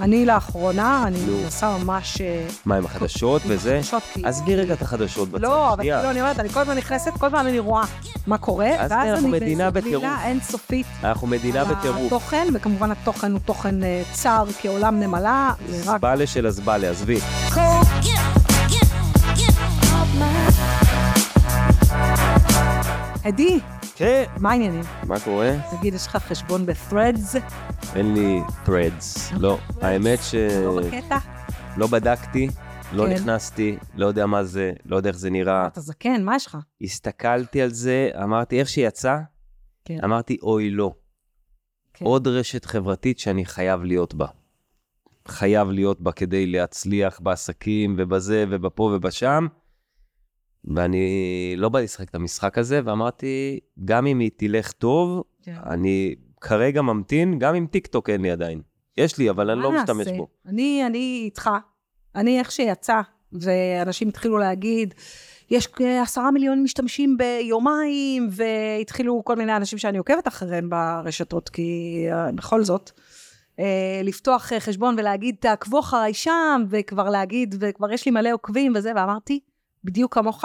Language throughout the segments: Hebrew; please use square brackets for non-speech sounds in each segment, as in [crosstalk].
אני לאחרונה, אני. מנסה ממש... אה, מה, עם החדשות עם וזה? החדשות, כי- עזבי רגע את החדשות בצד. לא, אבל. כאילו, אני אומרת, אני כל הזמן נכנסת, כל הזמן אני רואה מה קורה, אז ואז אני באיזו. גלילה אינסופית. אנחנו מדינה על בטירוף. התוכן, וכמובן התוכן הוא תוכן אה, צר כעולם נמלה. זבלה של הזבלה, עזבי. עדי, כן. מה העניינים? מה קורה? תגיד, יש לך חשבון ב-threads? אין לי threads. לא. האמת לא בקטע? שלא בדקתי, לא כן. נכנסתי, לא יודע מה זה, לא יודע איך זה נראה. אתה זקן, מה יש לך? הסתכלתי על זה, אמרתי, איך שיצא, כן. אמרתי, אוי לא. כן. עוד רשת חברתית שאני חייב להיות בה. חייב להיות בה כדי להצליח בעסקים ובזה ובפה ובשם. ואני לא בא לשחק את המשחק הזה, ואמרתי, גם אם היא תלך טוב, כן. אני כרגע ממתין, גם עם טיק טוק אין לי עדיין. יש לי, אבל אני לא מה משתמש נעשה? בו. אני, אני איתך. אני איך שיצא, ואנשים התחילו להגיד, יש עשרה מיליון משתמשים ביומיים, והתחילו כל מיני אנשים שאני עוקבת אחריהם ברשתות, כי uh, בכל זאת, uh, לפתוח uh, חשבון ולהגיד, תעקבו אחריי שם, וכבר להגיד, וכבר יש לי מלא עוקבים וזה, ואמרתי, בדיוק כמוך,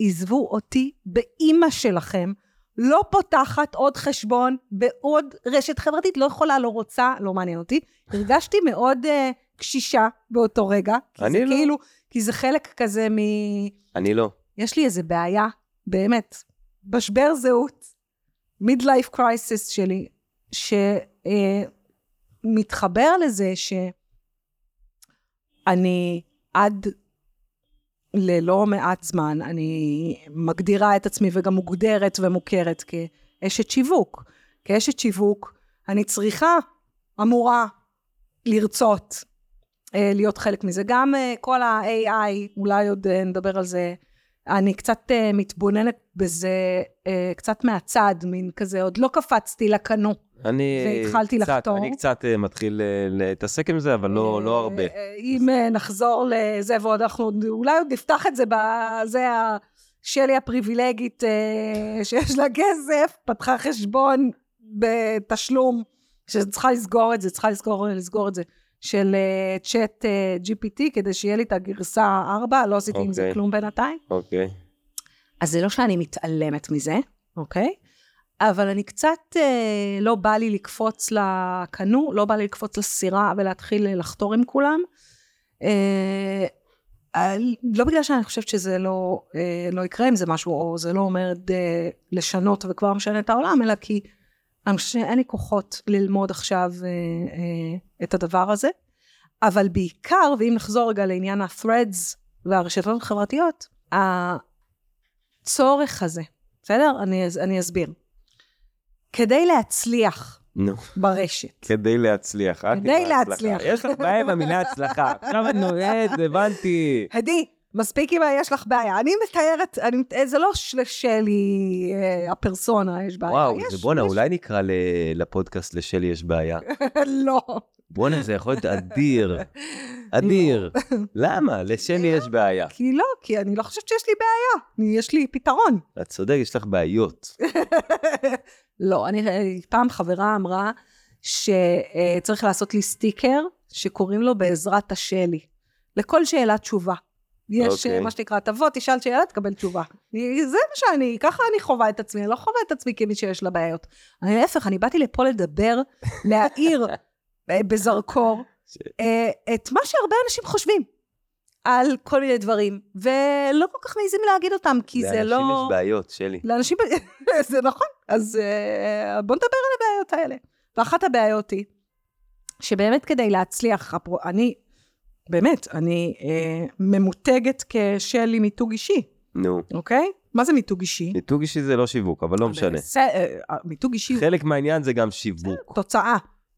עזבו אותי באימא שלכם. לא פותחת עוד חשבון בעוד רשת חברתית, לא יכולה, לא רוצה, לא מעניין אותי. הרגשתי מאוד uh, קשישה באותו רגע. כי אני זה לא. כאילו, כי זה חלק כזה מ... אני לא. יש לי איזה בעיה, באמת, משבר זהות, מיד-לייף קרייסיס שלי, שמתחבר לזה שאני עד ללא מעט זמן, אני מגדירה את עצמי וגם מוגדרת ומוכרת כאשת שיווק. כאשת שיווק, אני צריכה, אמורה, לרצות אה, להיות חלק מזה. גם אה, כל ה-AI, אולי עוד אה, נדבר על זה, אני קצת אה, מתבוננת בזה אה, קצת מהצד, מין כזה, עוד לא קפצתי לקנו. אני והתחלתי קצת, לחתור. אני קצת אה, מתחיל אה, להתעסק עם זה, אבל לא, לא הרבה. אה, אם אה, נחזור לזה, ועוד אנחנו אולי עוד נפתח את זה בזה, ה- שלי הפריבילגית אה, שיש לה כסף, פתחה חשבון בתשלום, שצריכה לסגור את זה, צריכה לסגור, לסגור את זה, של אה, צ'אט אה, GPT, כדי שיהיה לי את הגרסה 4, לא עשיתי עם זה אוקיי. כלום בינתיים. אוקיי. אז זה לא שאני מתעלמת מזה, אוקיי? אבל אני קצת, אה, לא בא לי לקפוץ לקנו, לא בא לי לקפוץ לסירה ולהתחיל לחתור עם כולם. אה, אה, לא בגלל שאני חושבת שזה לא, אה, לא יקרה עם זה משהו, או זה לא אומר אה, לשנות וכבר משנה את העולם, אלא כי אני חושבת שאין לי כוחות ללמוד עכשיו אה, אה, את הדבר הזה. אבל בעיקר, ואם נחזור רגע לעניין ה-threads והרשתות החברתיות, הצורך הזה, בסדר? אני, אני אסביר. כדי להצליח נו, ברשת, כדי להצליח. כדי. להצליח. יש לך בעיה עם המילה הצלחה. עכשיו את נוהגת, הבנתי. הדי, מספיק אם יש לך בעיה. אני מתארת, אני, זה לא לשלי אה, הפרסונה יש בעיה. וואו, יש, זה בואנה, יש- אולי נקרא ל- לפודקאסט לשלי יש בעיה. [laughs] לא. בואנה, זה יכול להיות אדיר. [laughs] אדיר. [laughs] למה? לשלי יש בעיה. כי לא, כי אני לא חושבת שיש לי בעיה. יש לי פתרון. את צודק, יש לך בעיות. לא, אני, פעם חברה אמרה שצריך לעשות לי סטיקר שקוראים לו בעזרת השלי. לכל שאלה תשובה. יש אוקיי. okay. מה שנקרא, תבוא, תשאל שאלה, תקבל תשובה. זה מה שאני, ככה אני חווה את עצמי, אני לא חווה את עצמי כמי שיש לה בעיות. אני להפך, אני באתי לפה לדבר, להאיר [laughs] אה, בזרקור אה, את מה שהרבה אנשים חושבים על כל מיני דברים, ולא כל כך מעיזים להגיד אותם, כי זה לא... לאנשים יש בעיות, שלי. לאנשים, [laughs] זה נכון, אז בוא נדבר על הבעיות האלה. ואחת הבעיות היא, שבאמת כדי להצליח, אני, באמת, אני uh, ממותגת כשלי מיתוג אישי, נו, אוקיי? מה זה מיתוג אישי? מיתוג אישי זה לא שיווק, אבל לא משנה. זה, אה, מיתוג אישי חלק מהעניין זה גם שיווק. תוצאה,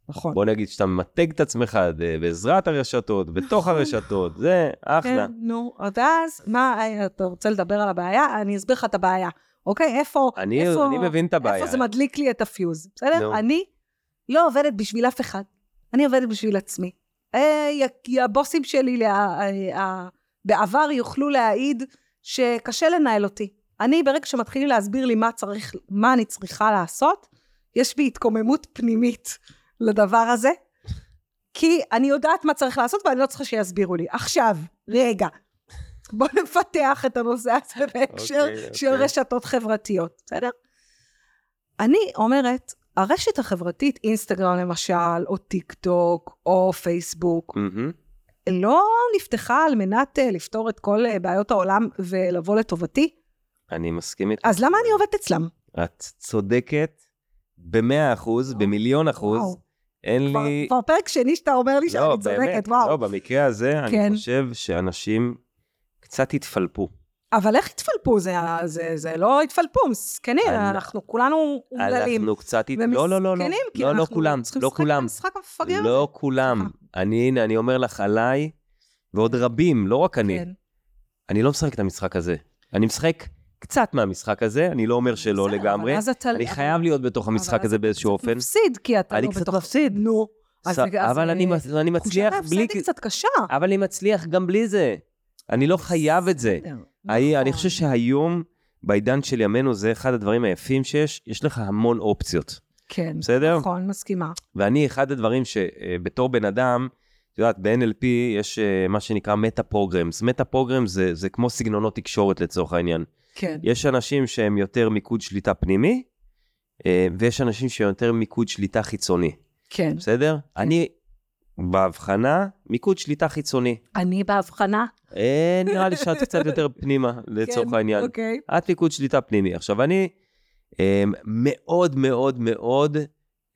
נכון. בוא נגיד שאתה ממתג את עצמך אה, בעזרת הרשתות, [laughs] בתוך הרשתות, זה אחלה. כן, נו, ואז, מה, אה, אתה רוצה לדבר על הבעיה? אני אסביר לך את הבעיה. אוקיי, איפה, אני איפה, אני מבין את הבעיה. איפה זה מדליק לי את הפיוז, בסדר? נו. אני לא עובדת בשביל אף אחד, אני עובדת בשביל עצמי. הבוסים שלי אה, בעבר יוכלו להעיד שקשה לנהל אותי. אני, ברגע שמתחילים להסביר לי מה צריך, מה אני צריכה לעשות, יש בי התקוממות פנימית לדבר הזה, כי אני יודעת מה צריך לעשות ואני לא צריכה שיסבירו לי. עכשיו, רגע, בואו נפתח את הנושא הזה בהקשר אוקיי, של אוקיי. רשתות חברתיות, בסדר? אני אומרת, הרשת החברתית, אינסטגרם למשל, או טיק טוק, או פייסבוק, מהמם. לא נפתחה על מנת אה, לפתור את כל אה, בעיות העולם ולבוא לטובתי, אני מסכים איתך. אז למה אני עובדת אצלם? את צודקת במאה אחוז, במיליון אחוז. וואו. אין כבר- לי... כבר פרק שני שאתה אומר לי שאני לא, צודקת, באמת. וואו. לא, במקרה הזה, כן. אני חושב שאנשים קצת התפלפו. אבל איך התפלפו? זה, זה, זה לא התפלפו, מסכנים, אני- אנחנו כולנו אומללים. אנחנו קצת... הת- לא, לא, לא, לא. ומסכנים, כי לא, לא אנחנו כולם, צריכים לא כולם. המפגר הזה. לא כולם. אני, הנה, אני אומר לך עליי, ועוד רבים, לא רק אני. כן. אני לא משחק את המשחק הזה. אני משחק קצת מהמשחק הזה, אני לא אומר שלא בסדר, לגמרי. אבל אז אתה- אני אבל- חייב להיות בתוך אבל המשחק אז הזה אתה באיזשהו קצת אופן. מפסיד, כי אתה אני לא קצת בתוך... מפסיד. נו. אז ס- רגע, אז, אבל אני אה, מס- אני תחושת מצליח בלי... ההפסד היא קצת קשה. אבל אני מצליח גם בלי זה. אני לא חייב את זה. בסדר, אני, אני נכון. חושב שהיום, בעידן של ימינו, זה אחד הדברים היפים שיש, יש לך המון אופציות, כן, בסדר? נכון, מסכימה. ואני, אחד הדברים שבתור בן אדם, את יודעת, ב-NLP יש אה, מה שנקרא meta programs. Meta programs זה, זה כמו סגנונות תקשורת לצורך העניין. כן, יש אנשים שהם יותר מיקוד שליטה פנימי, אה, ויש אנשים שהם יותר מיקוד שליטה חיצוני, כן. בסדר? אני, בהבחנה, מיקוד שליטה חיצוני. אני בהבחנה. אה, נראה לי שאת קצת יותר [laughs] פנימה, לצורך כן, העניין. אוקיי. את מיקוד שליטה פנימי. עכשיו, אני אה, מאוד מאוד מאוד,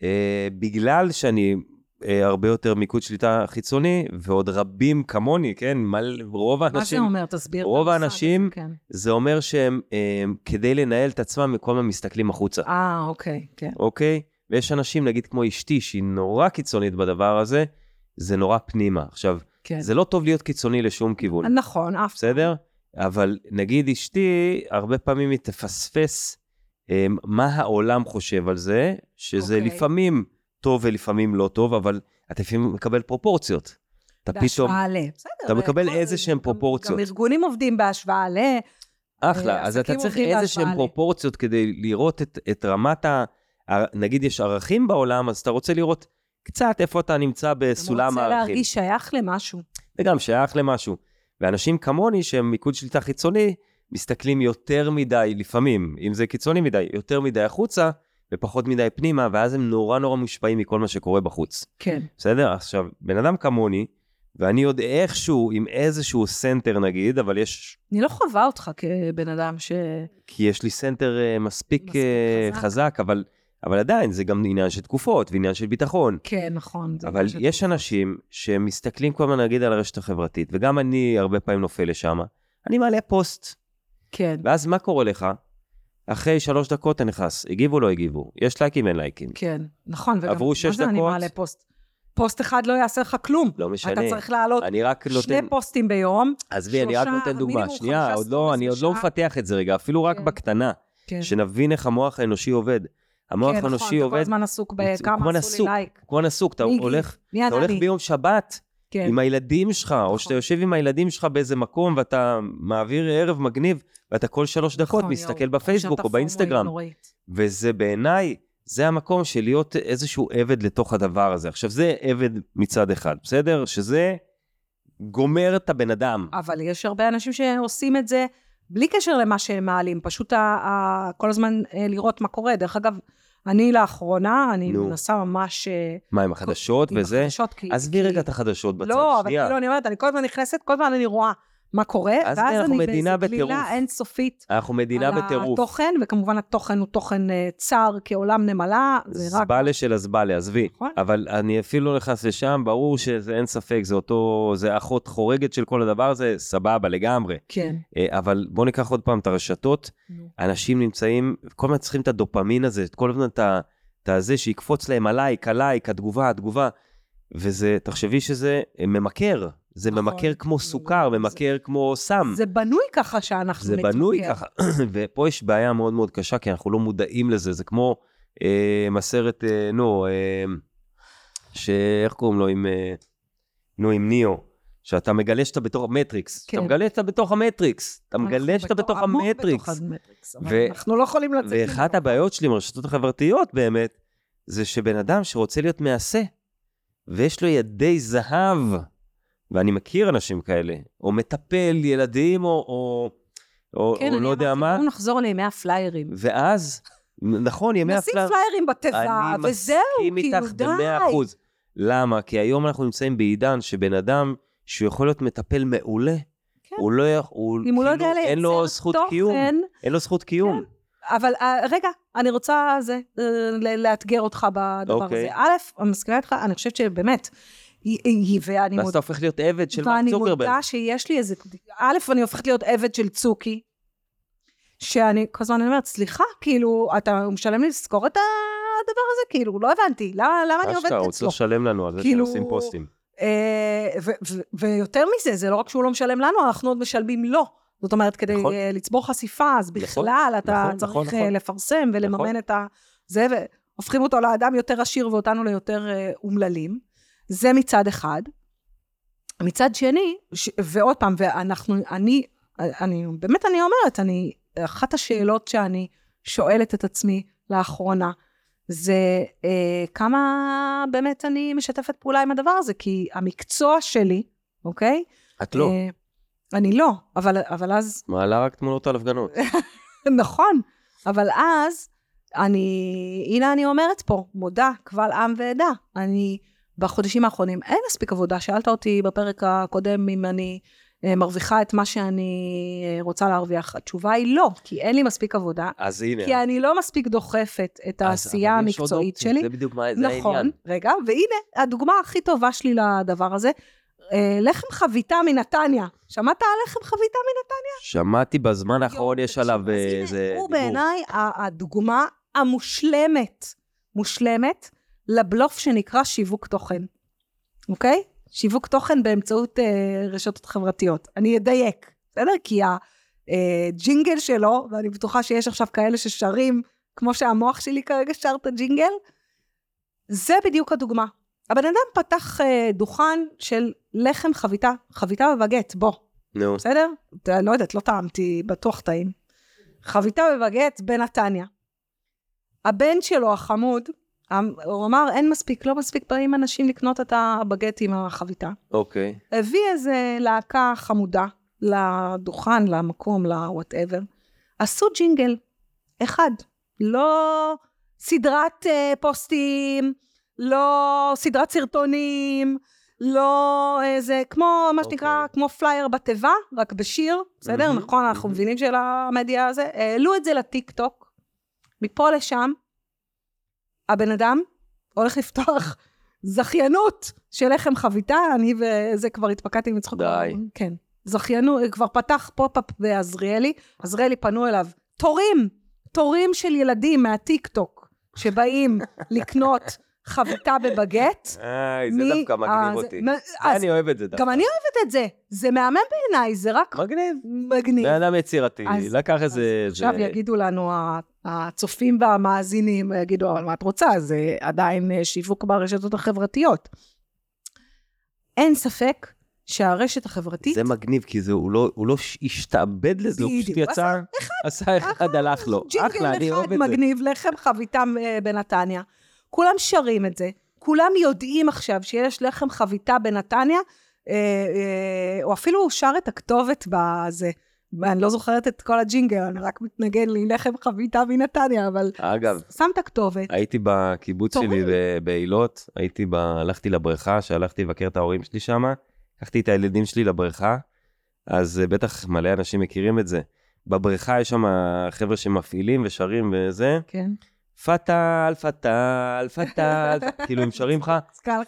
אה, בגלל שאני אה, הרבה יותר מיקוד שליטה חיצוני, ועוד רבים כמוני, כן? מל, רוב מה זה האנשים, אומר? תסביר. רוב האנשים- כן. זה אומר שהם, אה, כדי לנהל את עצמם, כל הזמן מסתכלים החוצה, אה, אוקיי, כן. אוקיי? ויש אנשים, נגיד כמו אשתי, שהיא נורא קיצונית בדבר הזה, זה נורא פנימה. עכשיו, כן. זה לא טוב להיות קיצוני לשום כיוון. נכון, אף בסדר? אבל נגיד אשתי, הרבה פעמים היא תפספס um, מה העולם חושב על זה, שזה אוקיי. לפעמים טוב ולפעמים לא טוב, אבל אתה לפעמים מקבל פרופורציות. אתה פתאום, בהשוואה ל... בסדר. אתה מקבל איזה שהן פרופורציות. גם ארגונים עובדים בהשוואה ל... אחלה, אה, אז אתה צריך איזה שהן פרופורציות כדי לראות את, את רמת. ה- נגיד יש ערכים בעולם, אז אתה רוצה לראות קצת איפה אתה נמצא בסולם אתה רוצה הערכים. להרגיש שייך למשהו. וגם שייך למשהו. ואנשים כמוני שהם מיקוד שליטה חיצוני, מסתכלים יותר מדי, לפעמים, אם זה קיצוני מדי, יותר מדי החוצה ופחות מדי פנימה, ואז הם נורא נורא מושפעים מכל מה שקורה בחוץ. כן. בסדר? עכשיו, בן אדם כמוני, ואני עוד איכשהו עם איזשהו center נגיד, אבל יש, אני לא חווה אותך כבן אדם ש... כי יש לי center אה, מספיק, מספיק אה, חזק. חזק, אבל, אבל עדיין זה גם עניין של תקופות ועניין של ביטחון. כן, נכון. אבל מה יש אומרת. אנשים שמסתכלים כל הזמן נגיד על הרשת החברתית, וגם אני הרבה פעמים נופל לשם, אני מעלה פוסט, כן, ואז מה קורה לך? אחרי שלוש דקות אתה נכנס, הגיבו לא הגיבו, יש לייקים אין לייקים, כן, נכון. וגם, עברו מה שש זה אני דקות? מעלה פוסט? פוסט אחד לא יעשה לך כלום. לא משנה, אתה צריך להעלות אני רק שני נותן, פוסטים ביום. עזבי, אני רק נותן דוגמה, שנייה, עוד לא, אני עוד לא. מפתח את זה רגע, אפילו רק כן. בקטנה, כן. שנבין איך המוח האנושי עובד. המוח כן, נכון, האנושי אתה כל עובד הזמן עסוק הוא בכמה עשו לי. לייק. כמו נסוק, אתה? הולך, אתה הולך? ביום שבת, כן. עם הילדים שלך, או נכון. שאתה יושב עם הילדים שלך באיזה מקום ואתה מעביר ערב מגניב, ואתה כל שלוש דקות נכון, מסתכל יואו, בפייסבוק או באינסטגרם. וזה בעיניי, זה המקום של להיות איזשהו עבד לתוך הדבר הזה. עכשיו, זה עבד מצד אחד, בסדר? שזה גומר את הבן אדם. אבל יש הרבה אנשים שעושים את זה בלי קשר למה שהם מעלים, פשוט ה- ה- כל הזמן אה, לראות מה קורה. דרך אגב, אני לאחרונה, אני נו. מנסה ממש... אה, מה, עם החדשות עם וזה? החדשות, כי... עזבי רגע את החדשות בצד, לא, אבל שנייה. כאילו, אני אומרת, אני כל הזמן נכנסת, כל הזמן אני רואה מה קורה, אז ואז אני באיזו. גלילה אינסופית. אנחנו מדינה על בטירוף. התוכן, וכמובן התוכן הוא תוכן אה, צר כעולם נמלה, זה רק... זבלה של הזבלה, עזבי. נכון. אבל אני אפילו לא נכנס לשם, ברור שזה אין ספק, זה אותו, זה אחות חורגת של כל הדבר הזה, סבבה לגמרי. כן. אה, אבל בואו ניקח עוד פעם את הרשתות. אנשים נמצאים, כל הזמן צריכים את הדופמין הזה, את כל הזמן את הזה שיקפוץ להם הלייק, הלייק, התגובה, התגובה. וזה, תחשבי שזה אה, ממכר. זה נכון. ממכר כמו זה- סוכר, זה- ממכר כמו סם. זה בנוי ככה שאנחנו זה בנוי נתמכר. ככה, [clears throat] ופה יש בעיה מאוד מאוד קשה, כי אנחנו לא מודעים לזה, זה כמו אה, מסרט, אה, נו, אה, שאיך קוראים לו, עם, אה, נו, עם ניאו, שאתה מגלה שאתה בתוך המטריקס, כן. אתה מגלה שאתה בתוך המטריקס, אתה מגלה שאתה בתוך- המטריקס. המטריקס, ו- אנחנו לא יכולים לצאת. ואחת הבעיות שלי עם הרשתות החברתיות באמת, זה שבן אדם שרוצה להיות מעשה, ויש לו ידי זהב, ואני מכיר אנשים כאלה, או מטפל ילדים, או, או, או, כן, או לא יודע מה, בואו נחזור לימי הפליירים. ואז, נכון, ימי נשים הפלאר... פליירים בתיבה, אני וזהו, מסכים כאילו, איתך די. במאה אחוז. למה? כי היום אנחנו נמצאים בעידן שבן אדם שהוא יכול להיות מטפל מעולה, כן. הוא לא יכול, אם הוא לא יודע כאילו, אין לו זכות תוכן, קיום, אין לו זכות קיום. אבל אה, רגע, אני רוצה זה, אה, לאתגר אותך בדבר אוקיי. הזה. א', אני מסכימה איתך, אני חושבת שבאמת, ואני ואז מודה, אתה הופך להיות עבד של מרק ואני צוקרברג. מודה שיש לי איזה, א', אני הופכת להיות עבד של צוקי, שאני כל הזמן אומרת, סליחה, כאילו, אתה משלם לי לזכור את הדבר הזה? כאילו, לא הבנתי, למה, למה אני עובדת אשכרה, הוא אצלו? צריך לשלם לנו על זה כאילו, שעושים פוסטים. אה, ו- ו- ויותר מזה, זה לא רק שהוא לא משלם לנו, אנחנו עוד משלמים לו. זאת אומרת, כדי נכון. אה, לצבור חשיפה, אז נכון, בכלל אתה נכון, צריך נכון, אה, נכון. לפרסם ולממן נכון. את ה... זה, והופכים אותו לאדם יותר עשיר ואותנו ליותר אה, אומללים. זה מצד אחד. מצד שני, ש- ועוד פעם, ואנחנו, אני, אני, באמת אני אומרת, אני, אחת השאלות שאני שואלת את עצמי לאחרונה, זה אה, כמה באמת אני משתפת פעולה עם הדבר הזה, כי המקצוע שלי, אוקיי? את לא, אה, אני לא, אבל, אבל אז, מעלה רק תמונות על הפגנות. [laughs] נכון, אבל אז, אני, הנה אני אומרת פה, מודה, קבל עם ועדה, אני, בחודשים האחרונים אין מספיק עבודה. שאלת אותי בפרק הקודם אם אני אה, מרוויחה את מה שאני אה, רוצה להרוויח. התשובה היא לא, כי אין לי מספיק עבודה, אז הנה. כי אני לא מספיק דוחפת את העשייה המקצועית שלי. זה בדיוק מה, זה נכון, העניין. רגע, והנה, הדוגמה הכי טובה שלי לדבר הזה, אה, לחם חביתה מנתניה. שמעת על לחם חביתה מנתניה? שמעתי בזמן האחרון יש עליו איזה הוא. בעיניי הדוגמה המושלמת, מושלמת, לבלוף שנקרא שיווק תוכן, אוקיי? שיווק תוכן באמצעות אה, רשתות חברתיות. אני אדייק, בסדר? כי הג'ינגל שלו, ואני בטוחה שיש עכשיו כאלה ששרים, כמו שהמוח שלי כרגע שר את הג'ינגל, זה בדיוק הדוגמה. הבן אדם פתח אה, דוכן של לחם חביתה, חביתה ובגט, בוא. נו, בסדר? אתה- לא יודעת, לא טעמתי, בטוח טעים. חביתה בבגט בנתניה. הבן שלו, החמוד, הוא אמר, אין מספיק, לא מספיק באים אנשים לקנות את הבגט עם החביתה. אוקיי. הביא איזה להקה חמודה לדוכן, למקום, ל-whatever. עשו ג'ינגל, אחד. לא סדרת אה, פוסטים, לא סדרת סרטונים, לא איזה, כמו מה שנקרא, אוקיי. כמו פלייר בתיבה, רק בשיר, בסדר? מהמם, נכון, אנחנו מהמם. מבינים של המדיה הזה. העלו את זה לטיק טוק, מפה לשם, הבן אדם הולך לפתוח זכיינות של לחם חביתה, אני וזה כבר התפקעתי מצחוק. די. כן. זכיינות, כבר פתח pop-up בעזריאלי, עזריאלי פנו אליו, תורים, תורים של ילדים מהטיק טוק, שבאים לקנות חביתה בבגט. [laughs] איי, זה דווקא אה, מגניב זה- אותי. אני אוהב את זה דווקא. גם אני אוהבת את זה, זה מהמם בעיניי, זה רק מגניב. מגניב. בן אדם יצירתי, לקח איזה... עכשיו יגידו לנו הצופים והמאזינים, יגידו, אבל מה את רוצה? זה עדיין אה, שיווק ברשתות החברתיות. אין ספק שהרשת החברתית, זה מגניב, כי זה, הוא לא, הוא לא השתעבד לזה, הוא פשוט. יצא, עשה אחד, הלך לו. אחלה, ג'ינגל אני אוהב אחד את זה. מגניב, לחם חביתה אה, בנתניה. כולם שרים את זה, כולם יודעים עכשיו שיש לחם חביתה בנתניה, אה, אה, או אפילו הוא שר את הכתובת בזה. אני לא זוכרת את כל הג'ינגל, אני רק מתנגן לי לחם חביתה מנתניה, אבל אגב, שם את הכתובת. הייתי בקיבוץ תוריד. שלי ב- באילות, הייתי ב... הלכתי לבריכה, שהלכתי לבקר את ההורים שלי שם, לקחתי את הילדים שלי לבריכה, אז אה, בטח מלא אנשים מכירים את זה. בבריכה יש שם חבר'ה שמפעילים ושרים וזה, כן. פתל, פתל, פתל, כאילו הם שרים לך.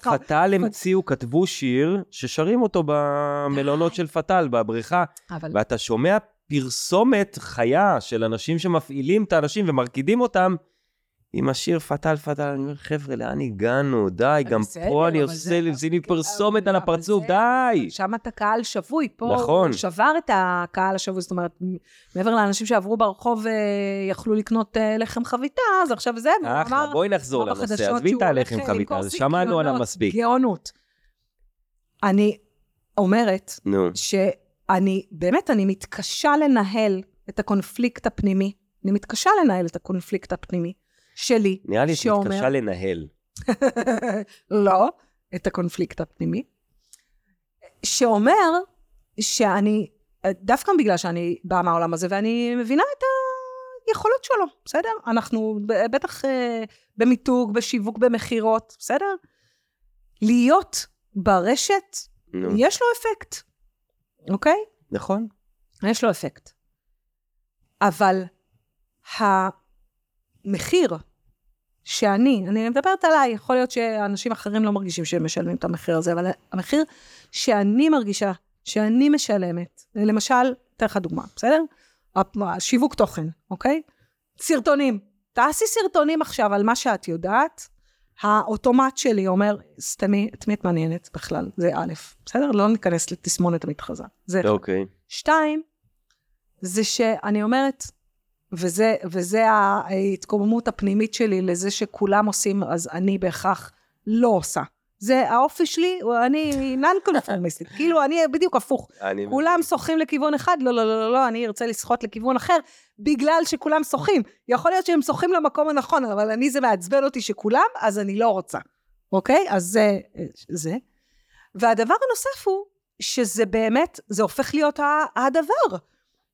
פתל המציאו, כתבו שיר ששרים אותו במלונות של פתל, בבריכה, אבל ואתה שומע פרסומת חיה של אנשים שמפעילים את האנשים ומרקידים אותם עם השיר פתל פתל, אני אומר, חבר'ה, לאן הגענו? די, גם בסדר, פה אני עושה לי, פרסומת על הפרצוף, די! שם אתה קהל שבוי, פה נכון. הוא שבר את הקהל השבוי, זאת אומרת, מעבר לאנשים שעברו ברחוב ויכלו לקנות אה, לחם חביתה, אז עכשיו זה, והוא אחלה, אמר, בואי נחזור לנושא, עזבי את הלחם אה, חביתה, אז שמענו עליו מספיק. גאונות. אני אומרת נו, שאני, באמת, אני מתקשה לנהל את הקונפליקט הפנימי. אני מתקשה לנהל את הקונפליקט הפנימי שלי, נראה לי שאת שאומר- מתקשה לנהל. [laughs] לא, את הקונפליקט הפנימי, שאומר שאני, דווקא בגלל שאני באה מהעולם הזה, ואני מבינה את היכולות שלו, בסדר? אנחנו בטח אה, במיתוג, בשיווק, במכירות, בסדר? להיות ברשת, נו, יש לו אפקט, אוקיי? נכון. יש לו אפקט. אבל המחיר שאני, אני מדברת עליי, יכול להיות שאנשים אחרים לא מרגישים שהם משלמים את המחיר הזה, אבל המחיר שאני מרגישה, שאני משלמת, למשל, אתן לך דוגמה, בסדר? שיווק תוכן, אוקיי? סרטונים. תעשי סרטונים עכשיו על מה שאת יודעת, האוטומט שלי אומר, סתמי, את מי את מעניינת בכלל? זה א', בסדר? לא ניכנס לתסמונת המתחזה. זה אחד. אוקיי. שתיים, זה שאני אומרת, וזה, וזה ההתקוממות הפנימית שלי לזה שכולם עושים, אז אני בהכרח לא עושה. זה האופי שלי, אני נון קונפורמיסטית, [laughs] כאילו אני בדיוק הפוך. אני כולם שוחים לכיוון אחד, לא, לא, לא, לא, לא, אני ארצה לשחות לכיוון אחר, בגלל שכולם שוחים. יכול להיות שהם שוחים למקום הנכון, אבל אני, זה מעצבן אותי שכולם, אז אני לא רוצה. אוקיי? אז זה, זה. והדבר הנוסף הוא, שזה באמת, זה הופך להיות הדבר.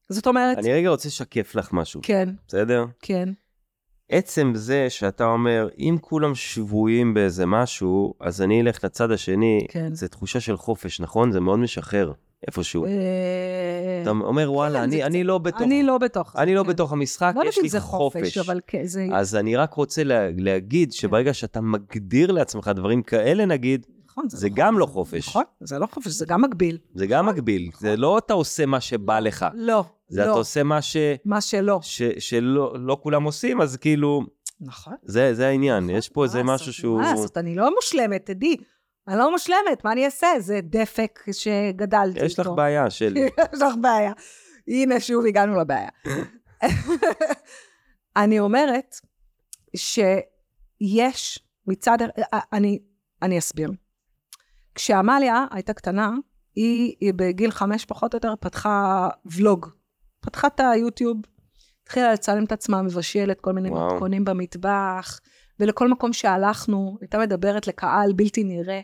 זאת אומרת, אני רגע רוצה לשקף לך משהו, כן, בסדר? כן, עצם זה שאתה אומר, אם כולם שבויים באיזה משהו, אז אני אלך לצד השני, כן. זה תחושה של חופש, נכון? זה מאוד משחרר, איפשהו. אה, אתה אומר, וואלה, כן, אני, זה אני קצת- לא בתוך... אני לא בתוך זה. אני לא כן. בתוך המשחק, לא יש לי זה חופש. חופש, אבל כן, זה... אז אני רק רוצה לה, להגיד כן. שברגע שאתה מגדיר לעצמך דברים כאלה, נגיד, נכון, זה גם לא חופש. נכון, זה לא חופש, זה גם מגביל. זה גם מגביל. זה לא אתה עושה מה שבא לך, לא, זה אתה לא, עושה מה ש... מה שלא. ש... שלא לא כולם עושים, אז כאילו, נכון. זה, זה העניין. יש פה איזה משהו? שהוא... מה לעשות, אני לא מושלמת, תדעי. אני לא מושלמת, מה אני אעשה? זה דפק שגדלתי איתו. יש לך בעיה [laughs] של... יש לך בעיה. הנה, שוב הגענו לבעיה. [laughs] אני אומרת שיש מצד... אני, אני אסביר. כשעמליה הייתה קטנה, היא, היא בגיל חמש פחות או יותר פתחה ולוג. פתחה את היוטיוב, התחילה לצלם את עצמה מבשלת כל מיני. מתכונים במטבח, ולכל מקום שהלכנו, הייתה מדברת לקהל בלתי נראה.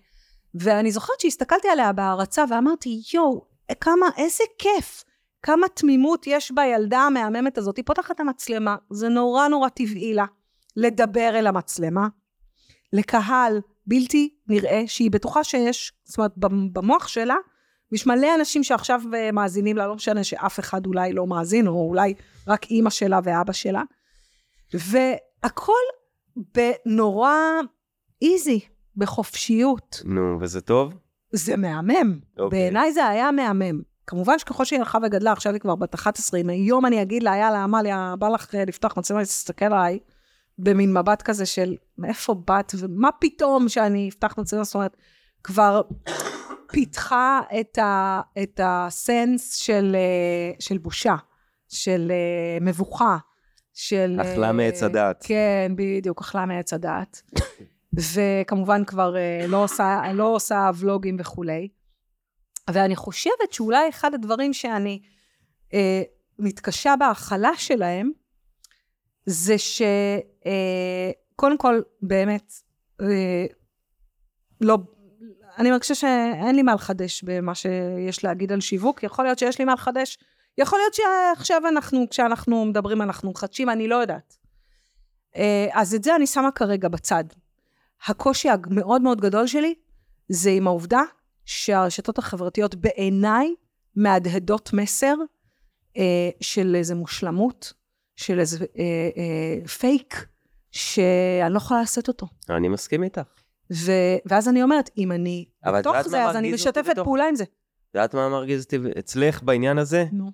ואני זוכרת שהסתכלתי עליה בהערצה ואמרתי, יואו, כמה, איזה כיף, כמה תמימות יש בילדה המהממת הזאת. היא פותחת את המצלמה, זה נורא נורא טבעי לה לדבר אל המצלמה, לקהל בלתי נראה, שהיא בטוחה שיש, זאת אומרת, במ- במוח שלה, יש מלא אנשים שעכשיו אה, מאזינים לה, לא משנה שאף אחד אולי לא מאזין, או אולי רק אימא שלה ואבא שלה. והכל בנורא איזי, בחופשיות. נו, וזה טוב? זה מהמם. אוקיי. בעיניי זה היה מהמם. כמובן שככל שהיא הלכה וגדלה, עכשיו היא כבר בת 11, אם היום אני אגיד לה, יאללה, עמליה, בא לך אה, לפתוח מצלמה, תסתכל עליי, במין מבט כזה של, מאיפה באת, ומה פתאום שאני אפתח מצלמה, זאת אומרת, כבר פיתחה את, ה, את הסנס של, אה, של בושה, של אה, מבוכה, של... אכלה אה, מעץ הדעת. כן, בדיוק, אכלה מעץ הדעת. וכמובן כבר אה, לא עושה, לא עושה ולוגים וכולי. ואני חושבת שאולי אחד הדברים שאני אה, מתקשה בהכלה שלהם, זה שקודם כל, באמת, אה, לא, אני מרגישה שאין לי מה לחדש במה שיש להגיד על שיווק, יכול להיות שיש לי מה לחדש, יכול להיות שעכשיו אנחנו, כשאנחנו מדברים אנחנו מחדשים, אני לא יודעת. אה, אז את זה אני שמה כרגע בצד. הקושי המאוד מאוד גדול שלי זה עם העובדה שהרשתות החברתיות בעיניי מהדהדות מסר אה, של איזה מושלמות, של איזה אה, פייק, שאני לא יכולה לשאת אותו. אני מסכים איתך. ו, ואז אני אומרת, אם אני בתוך זה, אז אני משתפת בתוך- פעולה עם זה. את יודעת מה מרגיז אותי אצלך בעניין הזה? נו.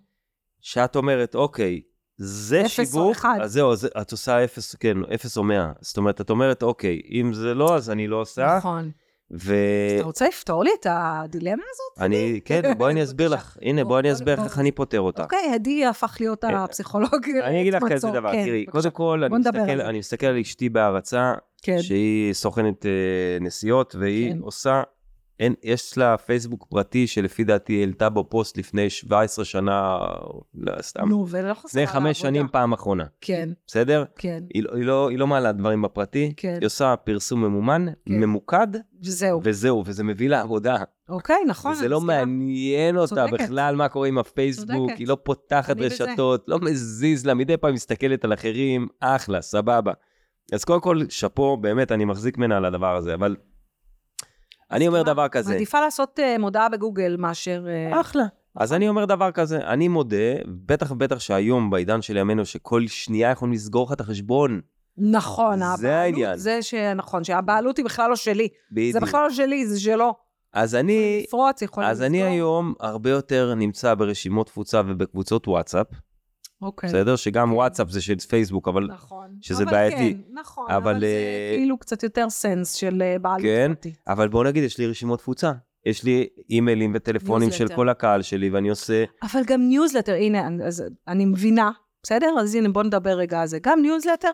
שאת אומרת, אוקיי, זה אפס או שיווק, אחד. אז זהו, אז את עושה אפס, כן, אפס או מאה. זאת אומרת, את אומרת, אוקיי, אם זה לא, אז אני לא עושה, נכון. ואני, אתה רוצה לפתור לי את הדילמה הזאת? כן, [laughs] בואי אני אסביר לך. הנה, בואי אני אסביר לך. איך אני פותר אותה. אוקיי, הדי הפך להיות אה, הפסיכולוג. אני אגיד לך כזה. דבר, כן, תראי. קודם כל, אני מסתכל- על. אני מסתכל על אשתי בהערצה, כן. שהיא סוכנת אה, נסיעות, והיא כן. עושה אין, יש לה פייסבוק פרטי שלפי דעתי העלתה בו פוסט לפני 17 שנה, לא סתם, נו, ולא חסרה לפני חמש. שנים פעם אחרונה, כן, בסדר? כן, היא, לא- היא, לא, היא לא מעלה דברים בפרטי, כן. היא עושה פרסום ממומן, כן. ממוקד, וזהו. וזהו, וזה מביא לה עבודה. אוקיי, נכון. וזה לא. מעניין אותה צודקת. בכלל מה קורה עם הפייסבוק, צודקת. היא לא פותחת אני בזה. רשתות, לא מזיז לה, מדי פעם מסתכלת על אחרים, אחלה, סבבה. אז קודם כל, שאפו, באמת, אני מחזיק ממנה על הדבר הזה, אבל אני אומר. דבר כזה, מעדיפה לעשות אה, מודעה בגוגל מאשר... אה, אחלה. אז אני אומר דבר כזה, אני מודה, בטח ובטח שהיום, בעידן של ימינו, שכל שנייה יכולים לסגור לך את החשבון. נכון, זה הבעלות, העניין. זה שנכון, שהבעלות היא בכלל לא שלי. זה בדיוק. בכלל לא שלי, זה שלו. אז אני, לפרוץ, יכולים אז אני לסגור. היום הרבה יותר נמצא ברשימות תפוצה ובקבוצות וואטסאפ, אוקיי. בסדר? שגם וואטסאפ זה של פייסבוק, אבל נכון. שזה אבל בעייתי. כן, נכון, אבל, אבל זה אה, כאילו קצת יותר sense של אה, בעלות כן. פרטית. אבל בוא נגיד, יש לי רשימות תפוצה. יש לי אימיילים וטלפונים של. כל הקהל שלי, ואני עושה... אבל גם ניוזלטר, הנה, אז אני מבינה, בסדר? אז הנה, בוא נדבר רגע על זה. גם ניוזלטר,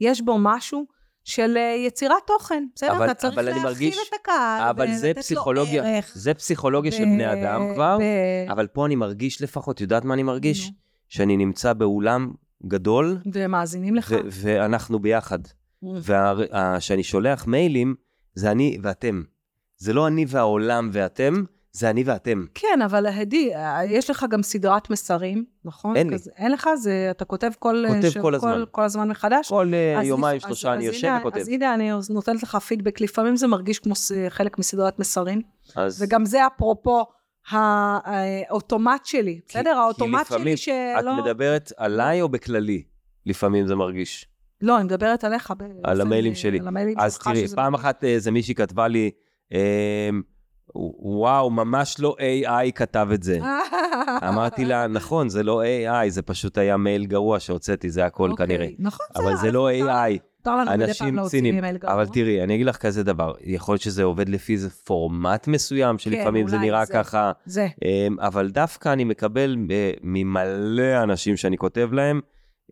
יש בו משהו של אה, יצירת תוכן, בסדר? אבל- אתה צריך להכיל מרגיש- את הקהל, אבל זה פסיכולוגיה, ערך. זה פסיכולוגיה של ב- בני אדם כבר, ב- אבל פה אני מרגיש לפחות, יודעת מה אני מרגיש? נו. שאני נמצא באולם גדול, ומאזינים לך. ו- ואנחנו ביחד. וכשאני שולח מיילים, זה אני ואתם. זה לא אני והעולם ואתם, זה אני ואתם. כן, אבל הדי, אה, יש לך גם סדרת מסרים, נכון? אין לי. כזה, אין לך? זה, אתה כותב כל... כותב ש- כל הזמן. כל הזמן מחדש? כל אה, אז יומיים, לפ- שלושה אז- אני אז יושב הנה- וכותב. אז הנה, אני נותנת לך פידבק, לפעמים זה מרגיש כמו חלק מסדרת מסרים, אז וגם זה אפרופו האוטומט שלי, כי- בסדר? כי האוטומט לפעמים שלי שלא... את מדברת עליי או בכללי? לפעמים זה מרגיש. לא, אני מדברת עליך. באופן, על המיילים אה, שלי. על המיילים אז תראי, פעם אחת איזה מישהי כתבה לי, אמ, וואו, ממש לא AI כתב את זה. [laughs] אמרתי לה, נכון, זה לא AI, זה פשוט היה מייל גרוע שהוצאתי, זה הכל אוקיי, כנראה. נכון, אבל זה לא AI. מותר לנו מדי פעם אנשים להוציא ציניים. מייל גרוע. אבל תראי, אני אגיד לך כזה דבר, יכול להיות שזה עובד לפי איזה פורמט מסוים, שלפעמים זה כן, אולי נראה זה. ככה, זה. אמ, אבל דווקא אני מקבל אה, ממלא אנשים שאני כותב להם,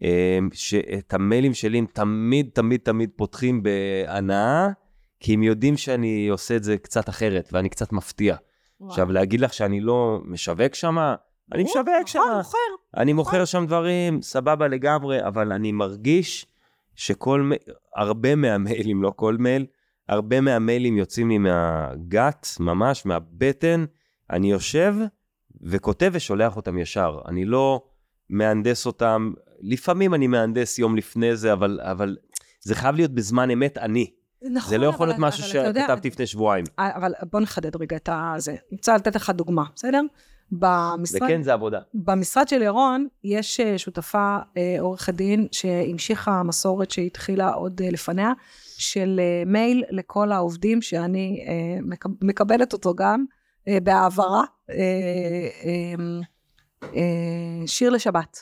אמ, שאת המיילים שלי הם תמיד, תמיד, תמיד פותחים בהנאה, כי הם יודעים שאני עושה את זה קצת אחרת, ואני קצת מפתיע. עכשיו, להגיד לך שאני לא משווק שמה? אני משווק מוכר. אני מוכר שם דברים, סבבה לגמרי, אבל אני מרגיש שכל, מ- הרבה מהמיילים, לא כל מייל, הרבה מהמיילים יוצאים לי מהגת, ממש, מהבטן. אני יושב וכותב ושולח אותם ישר. אני לא מהנדס אותם, לפעמים אני מהנדס יום לפני זה, אבל, אבל זה חייב להיות בזמן אמת אני. נכון, זה לא יכול להיות משהו שכתבתי לפני שבועיים. אה, אבל בוא נחדד רגע את זה. אני רוצה לתת לך דוגמה, בסדר? במשרד, וכן, זה עבודה. במשרד של ירון יש אה, שותפה אה, עורכת דין שהמשיכה מסורת שהתחילה עוד אה, לפניה, של מייל לכל העובדים שאני מקב- מקבלת אותו גם בהעברה, אה, שיר לשבת.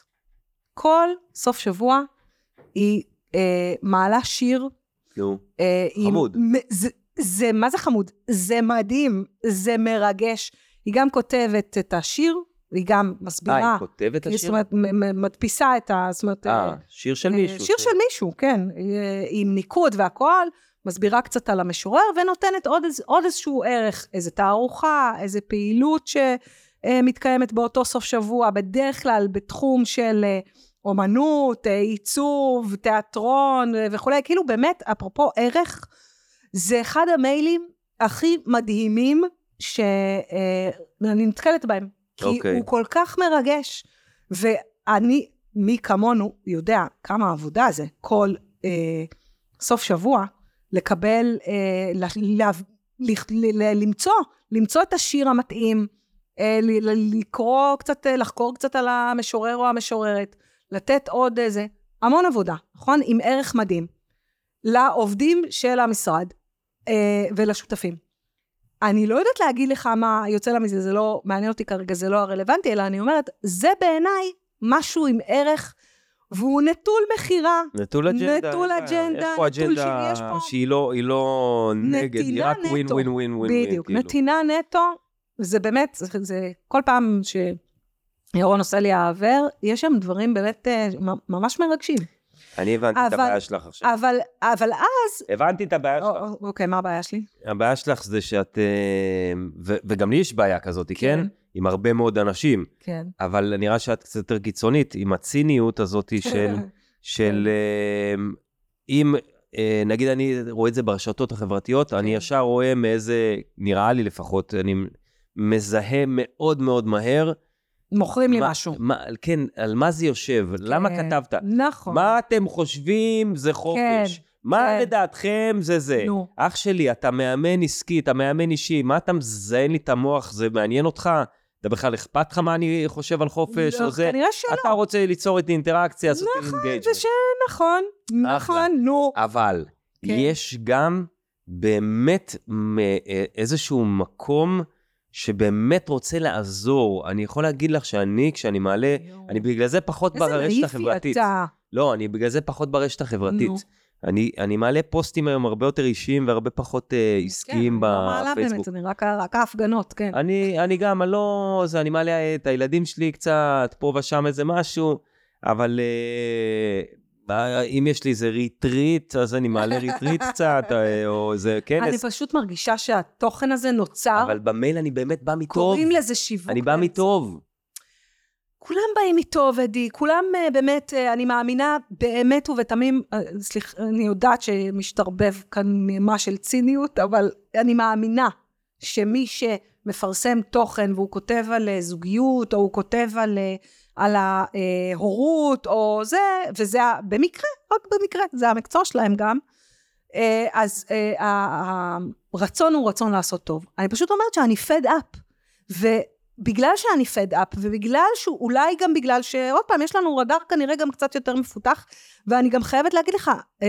כל סוף שבוע היא מעלה שיר נו, חמוד. זה, זה, מה זה חמוד? זה מדהים, זה מרגש. היא גם כותבת את השיר, היא גם אה, מסבירה. היא כותבת את זאת השיר? אומרת, מ- מ- מדפיסה את ה... זאת אומרת, אה, אה, שיר של אה, מישהו. שיר ש- של מישהו, כן. אה, עם ניקוד והכל, מסבירה קצת על המשורר, ונותנת עוד, עוד איזשהו ערך, איזה תערוכה, איזה פעילות שמתקיימת באותו סוף שבוע, בדרך כלל בתחום של אה, אומנות, אה, עיצוב, תיאטרון אה, וכולי, כאילו באמת, אפרופו ערך, זה אחד המיילים הכי מדהימים שאני נתקלת בהם. כי אוקיי. הוא כל כך מרגש. ואני, מי כמונו, יודע כמה עבודה זה כל אה, סוף שבוע, לקבל, אה, ל, ל, ל, ל, למצוא, למצוא את השיר המתאים, אה, ל, ל, לקרוא קצת, אה, לחקור קצת על המשורר או המשוררת, לתת עוד איזה, המון עבודה, נכון? עם ערך מדהים. לעובדים של המשרד אה, ולשותפים. אני לא יודעת להגיד לך מה יוצא לה מזה, זה לא מעניין אותי כרגע, זה לא הרלוונטי, אלא אני אומרת, זה בעיניי משהו עם ערך, והוא נטול מכירה. נטול אג'נדה. נטול בעיה. אג'נדה, יש פה אג'נדה שני, יש פה- שהיא לא, היא לא נגד, היא רק ווין. ווין ווין ווין. בדיוק, כאילו. נתינה נטו, זה באמת, זה, זה כל פעם שירון עושה לי העבר, יש שם דברים באמת אה, ממש מרגשים. אני הבנתי את אבל- הבעיה שלך עכשיו. אבל, אבל אז... הבנתי את הבעיה שלך. או- או- אוקיי, מה הבעיה שלי? הבעיה שלך זה שאת... אה, ו- וגם לי יש בעיה כזאת, כן? כן. עם הרבה מאוד אנשים. כן. אבל נראה שאת קצת יותר קיצונית, עם הציניות הזאת [laughs] של... של אה, אם, אה, נגיד אני רואה את זה ברשתות החברתיות, אני כן. ישר רואה מאיזה, נראה לי לפחות, אני מזהה מאוד מאוד מהר. מוכרים לי מה- משהו. מה, כן, על מה זה יושב, למה כן, כתבת? נכון. מה אתם חושבים זה חופש? מה כן. לדעתכם זה זה? נו. אח שלי, אתה מאמן עסקי, אתה מאמן אישי, מה אתה מזיין לי את המוח? זה מעניין אותך? אתה בכלל אכפת לך מה אני חושב על חופש? לא, או זה? כנראה שלא. אתה רוצה ליצור איתי אינטראקציה, לעשות engagement. זה שנכון, נכון, נו. אבל כן. יש גם באמת אה, איזשהו מקום שבאמת רוצה לעזור. אני יכול להגיד לך שאני, כשאני מעלה, אני בגלל זה פחות איזה ברשת החברתית. אתה. לא, אני בגלל זה פחות ברשת החברתית. אני, אני מעלה פוסטים היום הרבה יותר אישיים והרבה פחות אה, עסקיים כן, אני לא מעלה בפייסבוק. באמת, אני רק, רק ההפגנות, כן. אני, אני גם, אני לא... זה, אני מעלה את הילדים שלי קצת, פה ושם איזה משהו, אבל אה, אם יש לי איזה ריטריט, אז אני מעלה ריטריט [laughs] קצת, אה, או איזה אני כנס, פשוט מרגישה שהתוכן הזה נוצר, אבל במייל אני באמת בא מטוב. קוראים לזה שיווק. אני בא. מטוב. כולם באים מטוב, אדי, כולם אה, באמת, אה, אני מאמינה באמת ובתמים, סליחה, אני יודעת שמשתרבב כאן נימה של ציניות, אבל אני מאמינה שמי שמפרסם תוכן והוא כותב על זוגיות, או הוא כותב על, על ההורות, או זה, וזה במקרה, רק במקרה, זה המקצוע שלהם גם, אה, אז אה, הרצון הוא רצון לעשות טוב. אני פשוט אומרת שאני fed up. ובגלל שאני fed up, ובגלל שהוא, אולי גם בגלל שעוד פעם, יש לנו רדאר כנראה גם קצת יותר מפותח, ואני גם חייבת להגיד לך, אה,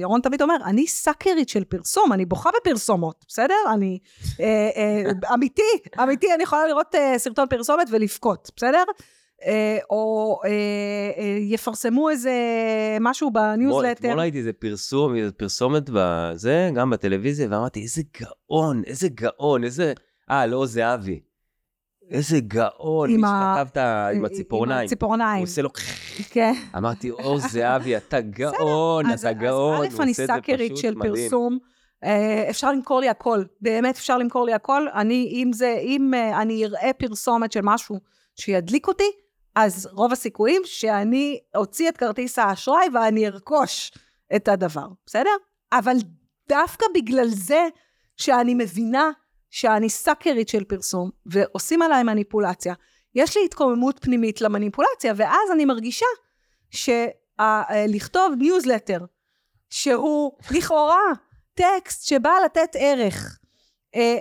ירון תמיד אומר, אני סאקרית של פרסום, אני בוכה בפרסומות, בסדר? אני, אמיתי, אמיתי, אני יכולה לראות סרטון פרסומת ולבכות, בסדר? אה, או אה, אה, יפרסמו איזה משהו בניוזלטר. אתמול ראיתי איזה פרסום, איזה פרסומת בזה, גם בטלוויזיה, ואמרתי, איזה גאון, איזה גאון, איזה... אה, לא, זהבי. איזה גאון, מי ה- שכתבת עם הציפורניים. עם הציפורניים. הוא עושה לו... [laughs] כן. אמרתי, או זהבי, אתה [laughs] גאון, אתה גאון. אז א', אני סאקרית של. פרסום. אפשר למכור לי הכל, באמת אפשר למכור לי הכל. אני, אם זה, אם אני אראה פרסומת של משהו שידליק אותי, אז רוב הסיכויים שאני אוציא את כרטיס האשראי ואני ארכוש את הדבר, בסדר? אבל דווקא בגלל זה שאני מבינה שאני סאקרית של פרסום, ועושים עליי מניפולציה, יש לי התקוממות פנימית למניפולציה, ואז אני מרגישה שלכתוב ניוזלטר, שהוא לכאורה טקסט שבא לתת ערך, אה,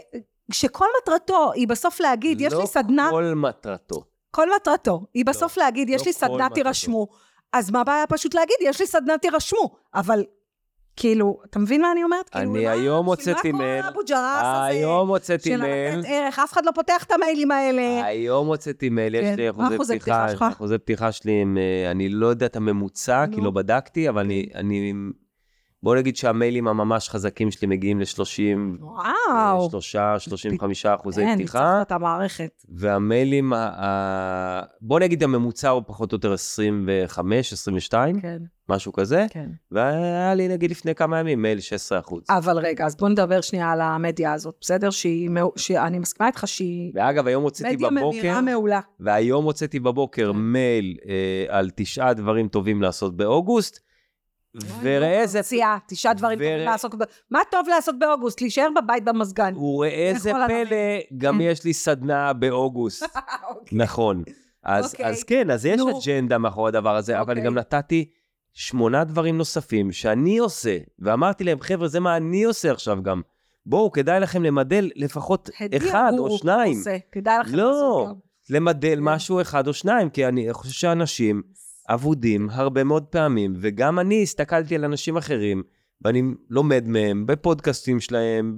שכל מטרתו היא בסוף להגיד, יש לי סדנה, לא כל מטרתו. כל מטרתו היא בסוף להגיד, יש לא לי סדנה. תירשמו. אז מה הבעיה פשוט להגיד, יש לי סדנה, תירשמו. אבל, כאילו, אתה מבין מה אני אומרת? אני כאילו, היום הוצאתי בשביל מה מייל. כל אבו ג'ראס הזה? היום הוצאתי של מייל. לתת ערך, אף אחד לא פותח את המיילים האלה. היום הוצאתי מייל, יש כן, לי אחוזי פתיחה? אחוזי פתיחה שלי עם, אה, אני לא יודע את הממוצע, כי. לא בדקתי, אבל אני, אני, בוא נגיד שהמיילים הממש חזקים שלי מגיעים ל-30, וואו. 3, 35 אחוזי כן, פתיחה, ניצחת את המערכת. והמיילים, ה- ה- בוא נגיד הממוצע הוא פחות או יותר 25, 22, כן, משהו כזה, כן. והיה לי נגיד לפני כמה ימים מייל 16 אחוז. אבל רגע, אז בוא נדבר שנייה על המדיה הזאת, בסדר? שהיא, שאני מסכימה איתך שהיא ואגב, היום הוצאתי מדיה בבוקר, ממירה מעולה. והיום הוצאתי בבוקר כן. מייל אה, על תשעה דברים טובים לעשות באוגוסט, וראה איזה... מוציאה, תשעה דברים טובים לעשות. ב- מה טוב לעשות באוגוסט? להישאר בבית במזגן. וראה יכול פלא. גם כן. יש לי סדנה באוגוסט. [laughs] אוקיי. נכון. אז, אוקיי. אז כן, אז יש. אג'נדה מאחורי הדבר הזה, אבל אוקיי. גם נתתי שמונה דברים נוספים שאני עושה, ואמרתי להם, חבר'ה, זה מה אני עושה עכשיו גם. בואו, כדאי לכם למדל לפחות אחד או שניים. עושה, כדאי לכם לא. לעשות גם. למדל כן. משהו אחד או שניים, כי אני חושב שאנשים אבודים הרבה מאוד פעמים, וגם אני הסתכלתי על אנשים אחרים, ואני לומד מהם בפודקאסטים שלהם,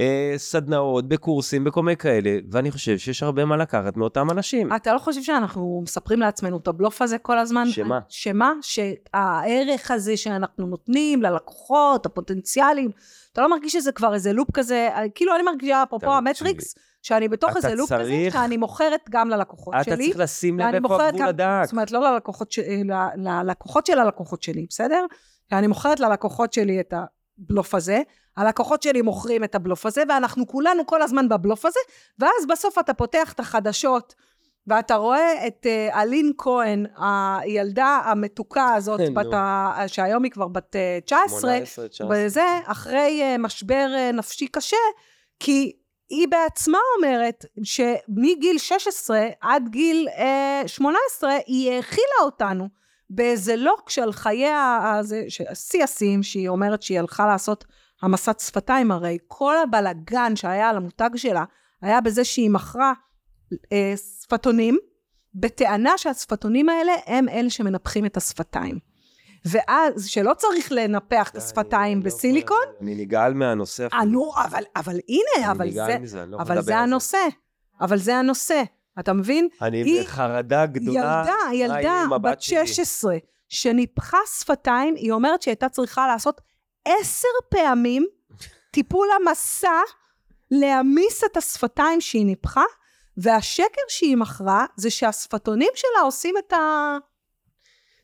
בסדנאות, בקורסים, בכל מיני כאלה, ואני חושב שיש הרבה מה לקחת מאותם אנשים. אתה לא חושב שאנחנו מספרים לעצמנו את הבלוף הזה כל הזמן? שמה? שמה? שהערך הזה שאנחנו נותנים ללקוחות, הפוטנציאלים, אתה לא מרגיש שזה כבר איזה לופ כזה, כאילו אני מרגישה, אפרופו המטריקס, שאני בתוך אתה איזה לופ כזה, שאני מוכרת גם ללקוחות אתה שלי. צריך לשים לב איפה הגבול גם- הדק. זאת אומרת, לא ללקוחות, ש... ל- ללקוחות של הלקוחות שלי, בסדר? אני מוכרת ללקוחות שלי את הבלוף הזה, הלקוחות שלי מוכרים את הבלוף הזה, ואנחנו כולנו כל הזמן בבלוף הזה, ואז בסוף אתה פותח את החדשות, ואתה רואה את אה, אלין כהן, הילדה המתוקה הזאת, כן, בת. ה... שהיום היא כבר בת אה, 19, 18, 19. וזה אחרי אה, משבר אה, נפשי קשה, כי היא בעצמה אומרת שמגיל 16 עד גיל אה, 18 היא האכילה אותנו באיזה לוק של חיי ה- הזה, ש- שיא השיאים, שהיא אומרת שהיא הלכה לעשות המסת שפתיים, הרי כל הבלגן שהיה על המותג שלה היה בזה שהיא מכרה אה, שפתונים, בטענה שהשפתונים האלה הם אלה שמנפחים את השפתיים. ואז, שלא צריך לנפח את השפתיים לא בסיליקון, אני נגעל מהנושא. אה, נו, אבל, אבל הנה, אבל זה, אבל זה הנושא. אבל זה הנושא. אתה מבין? אני בחרדה גדולה. ילדה, ילדה בת שלי. 16, שניפחה שפתיים, היא אומרת שהיא הייתה צריכה לעשות עשר פעמים טיפול המסע להעמיס את השפתיים שהיא ניפחה, והשקר שהיא מכרה זה שהשפתונים שלה עושים את ה...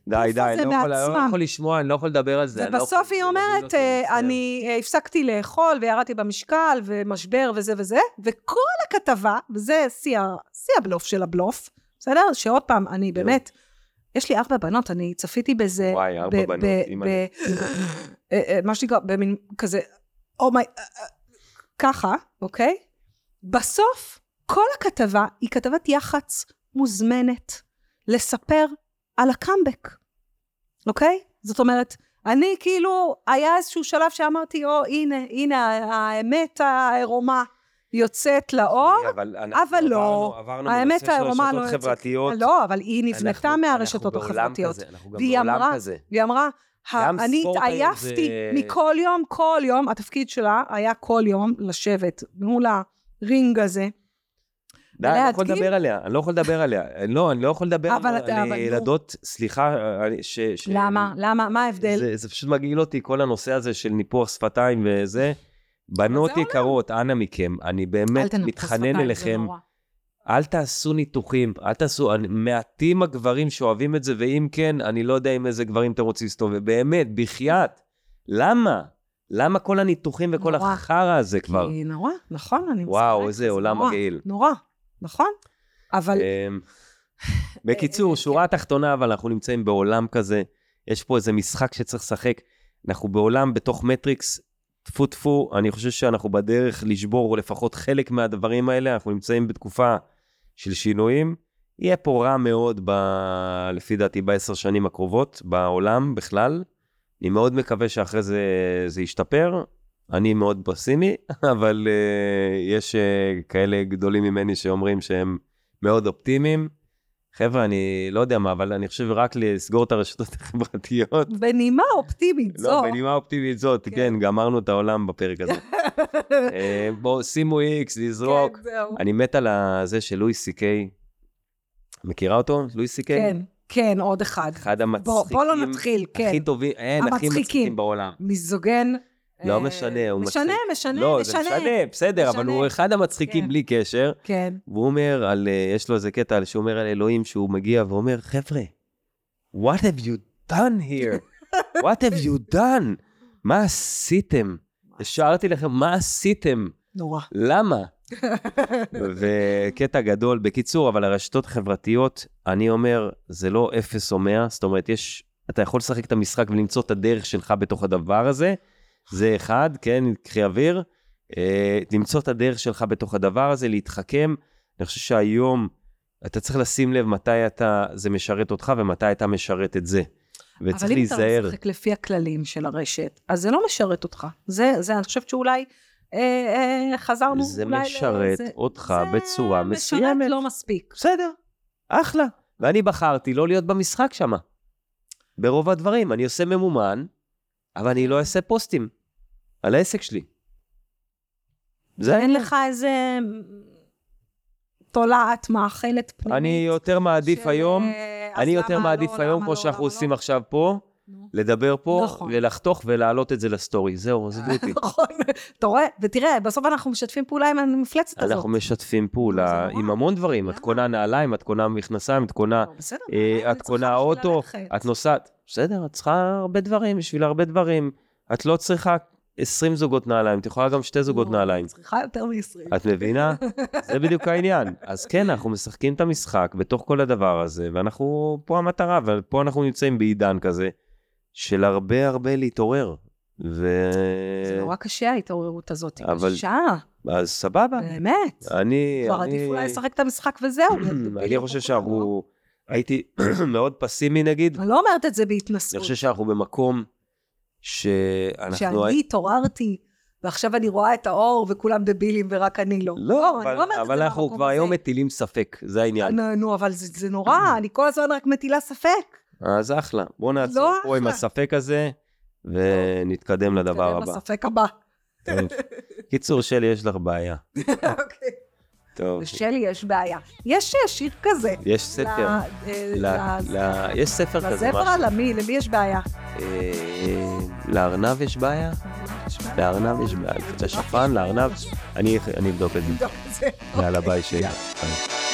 די, די, אני לא יכול- אני לא? יכול לשמוע, אני לא יכול לדבר על זה. לא ובסוף היא מוביל אומרת, אה. אני אה, הפסקתי לאכול וירדתי במשקל ומשבר וזה וזה, וכל הכתבה, וזה שיא הבלוף של הבלוף, בסדר? שעוד פעם, אני באמת, יש לי ארבע בנות, אני צפיתי בזה, וואי, ארבע בנות, אימא'לה. ב- אה, מה שנקרא, במין כזה, אומי, ככה, אוקיי? בסוף, כל הכתבה היא כתבת יח"צ מוזמנת לספר על הקאמבק, אוקיי? זאת אומרת, אני כאילו, היה איזשהו שלב שאמרתי, או, הנה, הנה, האמת העירומה יוצאת לאור, אבל אבל לא. עברנו- עברנו האמת העירומה לא יוצאת. חברתיות. לא, אבל היא נבנתה מהרשתות אנחנו בעולם החברתיות. כזה, אנחנו גם בעולם אמרה- כזה. והיא אמרה, גם "ה- אני התעייפתי זה- מכל יום, כל יום, התפקיד שלה היה כל יום לשבת מול הרינג הזה. די, אני לא יכול לדבר עליה, אני לא יכול לדבר עליה. לא, אני לא יכול לדבר על. ילדות, סליחה, ש... למה? למה? מה ההבדל? זה, פשוט מגעיל אותי, כל הנושא הזה של ניפוח שפתיים וזה. בנות. יקרות, אנא מכם, אני באמת מתחנן אליכם. אל תעשו ניתוחים, אל תעשו, אני- מעטים הגברים שאוהבים את זה, ואם כן, אני לא יודע עם איזה גברים אתם רוצים להסתובב, באמת, בחייאת. למה? למה כל הניתוחים וכל נורא. החרא הזה כבר? כי נורא, נכון, אני מסכימה וואו, איזה זה עולם מגעיל. נורא, נכון? אבל אמ, בקיצור, שורה התחתונה, אבל אנחנו נמצאים בעולם כזה, יש פה איזה משחק שצריך לשחק. אנחנו בעולם בתוך מטריקס, טפו טפו, אני חושב שאנחנו בדרך לשבור לפחות חלק מהדברים האלה, אנחנו נמצאים בתקופה של שינויים. יהיה פה רע מאוד, ב... לפי דעתי, בעשר שנים הקרובות, בעולם בכלל. אני מאוד מקווה שאחרי זה זה ישתפר. אני מאוד פסימי, [laughs] אבל uh, יש uh, כאלה גדולים ממני שאומרים שהם מאוד אופטימיים. חבר'ה, אני לא יודע מה, אבל אני חושב רק לסגור את הרשתות [laughs] החברתיות. בנימה אופטימית זו, לא, בנימה אופטימית זאת, כן. כן, גמרנו את העולם בפרק הזה. [laughs] אה, בואו, שימו איקס, לזרוק. כן, זהו. אני מת על הזה של לואי סי קיי. מכירה אותו? לואי סי קיי? כן, כן, עוד אחד. אחד המצחיקים. בוא לא נתחיל, כן. הכי טובים, אין, הכי. מצחיקים בעולם. מיזוגן. לא אה, משנה, הוא משנה, מצחיק. משנה, לא, משנה. זה משנה, בסדר, אבל משנה. הוא אחד המצחיקים כן. בלי קשר. כן. והוא אומר על, אה, יש לו איזה קטע שהוא אומר על אלוהים שהוא מגיע ואומר, חבר'ה, what have you done here? what have you done? מה עשיתם? השארתי לכם, מה עשיתם? נורא. למה? [laughs] וקטע גדול. בקיצור, אבל הרשתות החברתיות, אני אומר, זה לא אפס או מאה, זאת אומרת, יש, אתה יכול לשחק את המשחק ולמצוא את הדרך שלך בתוך הדבר הזה, זה אחד, כן, קחי אוויר. אה, למצוא את הדרך שלך בתוך הדבר הזה, להתחכם. אני חושב שהיום אתה צריך לשים לב מתי אתה, זה משרת אותך ומתי אתה משרת את זה. וצריך אבל אם אתה להיזהר. משחק לפי הכללים של הרשת, אז זה לא משרת אותך. זה, זה, אני חושבת שאולי אה, אה, חזרנו זה אולי... משרת לזה- אותך זה בצורה משרת מסוימת. לא מספיק. בסדר, אחלה. ואני בחרתי לא להיות במשחק שם. ברוב הדברים, אני עושה ממומן, אבל אני לא אעשה פוסטים על העסק שלי. זה אין. לך איזה תולעת מאכלת פנימית. אני יותר מעדיף של, היום, אה, אני יותר למה מעדיף לא, היום, כמו לא, שאנחנו למה עושים לא? עכשיו פה. לדבר פה, נכון. ולחתוך ולהעלות את זה לסטורי. זהו, עזבו אותי. [laughs] נכון, אתה רואה? ותראה, בסוף אנחנו משתפים פעולה עם המפלצת הזאת. אנחנו משתפים פעולה. עם המון דברים. את? קונה נעליים, את קונה מכנסיים, את קונה... לא, אה, אוטו. את נוסעת. בסדר, את צריכה הרבה דברים, בשביל הרבה דברים. את לא צריכה 20 זוגות נעליים, את יכולה גם שתי זוגות לא, נעליים. צריכה יותר מ-20. את מבינה? [laughs] זה בדיוק העניין. אז כן, אנחנו משחקים את המשחק בתוך כל הדבר הזה, ואנחנו, פה המטרה, ופה אנחנו נמצאים בעידן כזה, של הרבה הרבה להתעורר. ו... זה נורא קשה ההתעוררות הזאת, היא אבל- קשה, אז סבבה. באמת. אני... כבר אני- עדיף אולי לשחק את המשחק וזהו. [clears throat] אני חושב [clears throat] שאנחנו... הייתי [clears throat] מאוד פסימי נגיד. אני לא אומרת את זה אני בהתנשאות. חושב שאנחנו במקום שאנחנו... שאני התעוררתי, ועכשיו אני רואה את האור וכולם דבילים ורק אני לא. לא, אני אבל, לא אומרת את אבל אנחנו כבר. היום מטילים ספק, זה העניין. נו, אבל זה, זה נורא, [clears throat] אני כל הזמן רק מטילה ספק. אז אחלה, בוא נעצור לא פה עם אחלה. הספק הזה, ונתקדם לדבר נתקדם הבא. לספק הבא. טוב. [laughs] קיצור, שלי, יש לך בעיה. [laughs] אוקיי. טוב, לשלי יש בעיה. יש שיר כזה. יש ספר. ל- אה, ל- ל- ל- יש ספר כזה, לזברה, משהו. למי? למי יש בעיה? אה, לארנב יש בעיה? לארנב יש בעיה. לשפן, לארנב? אני אבדוק את זה. יאללה, ביי. יאללה. ביי.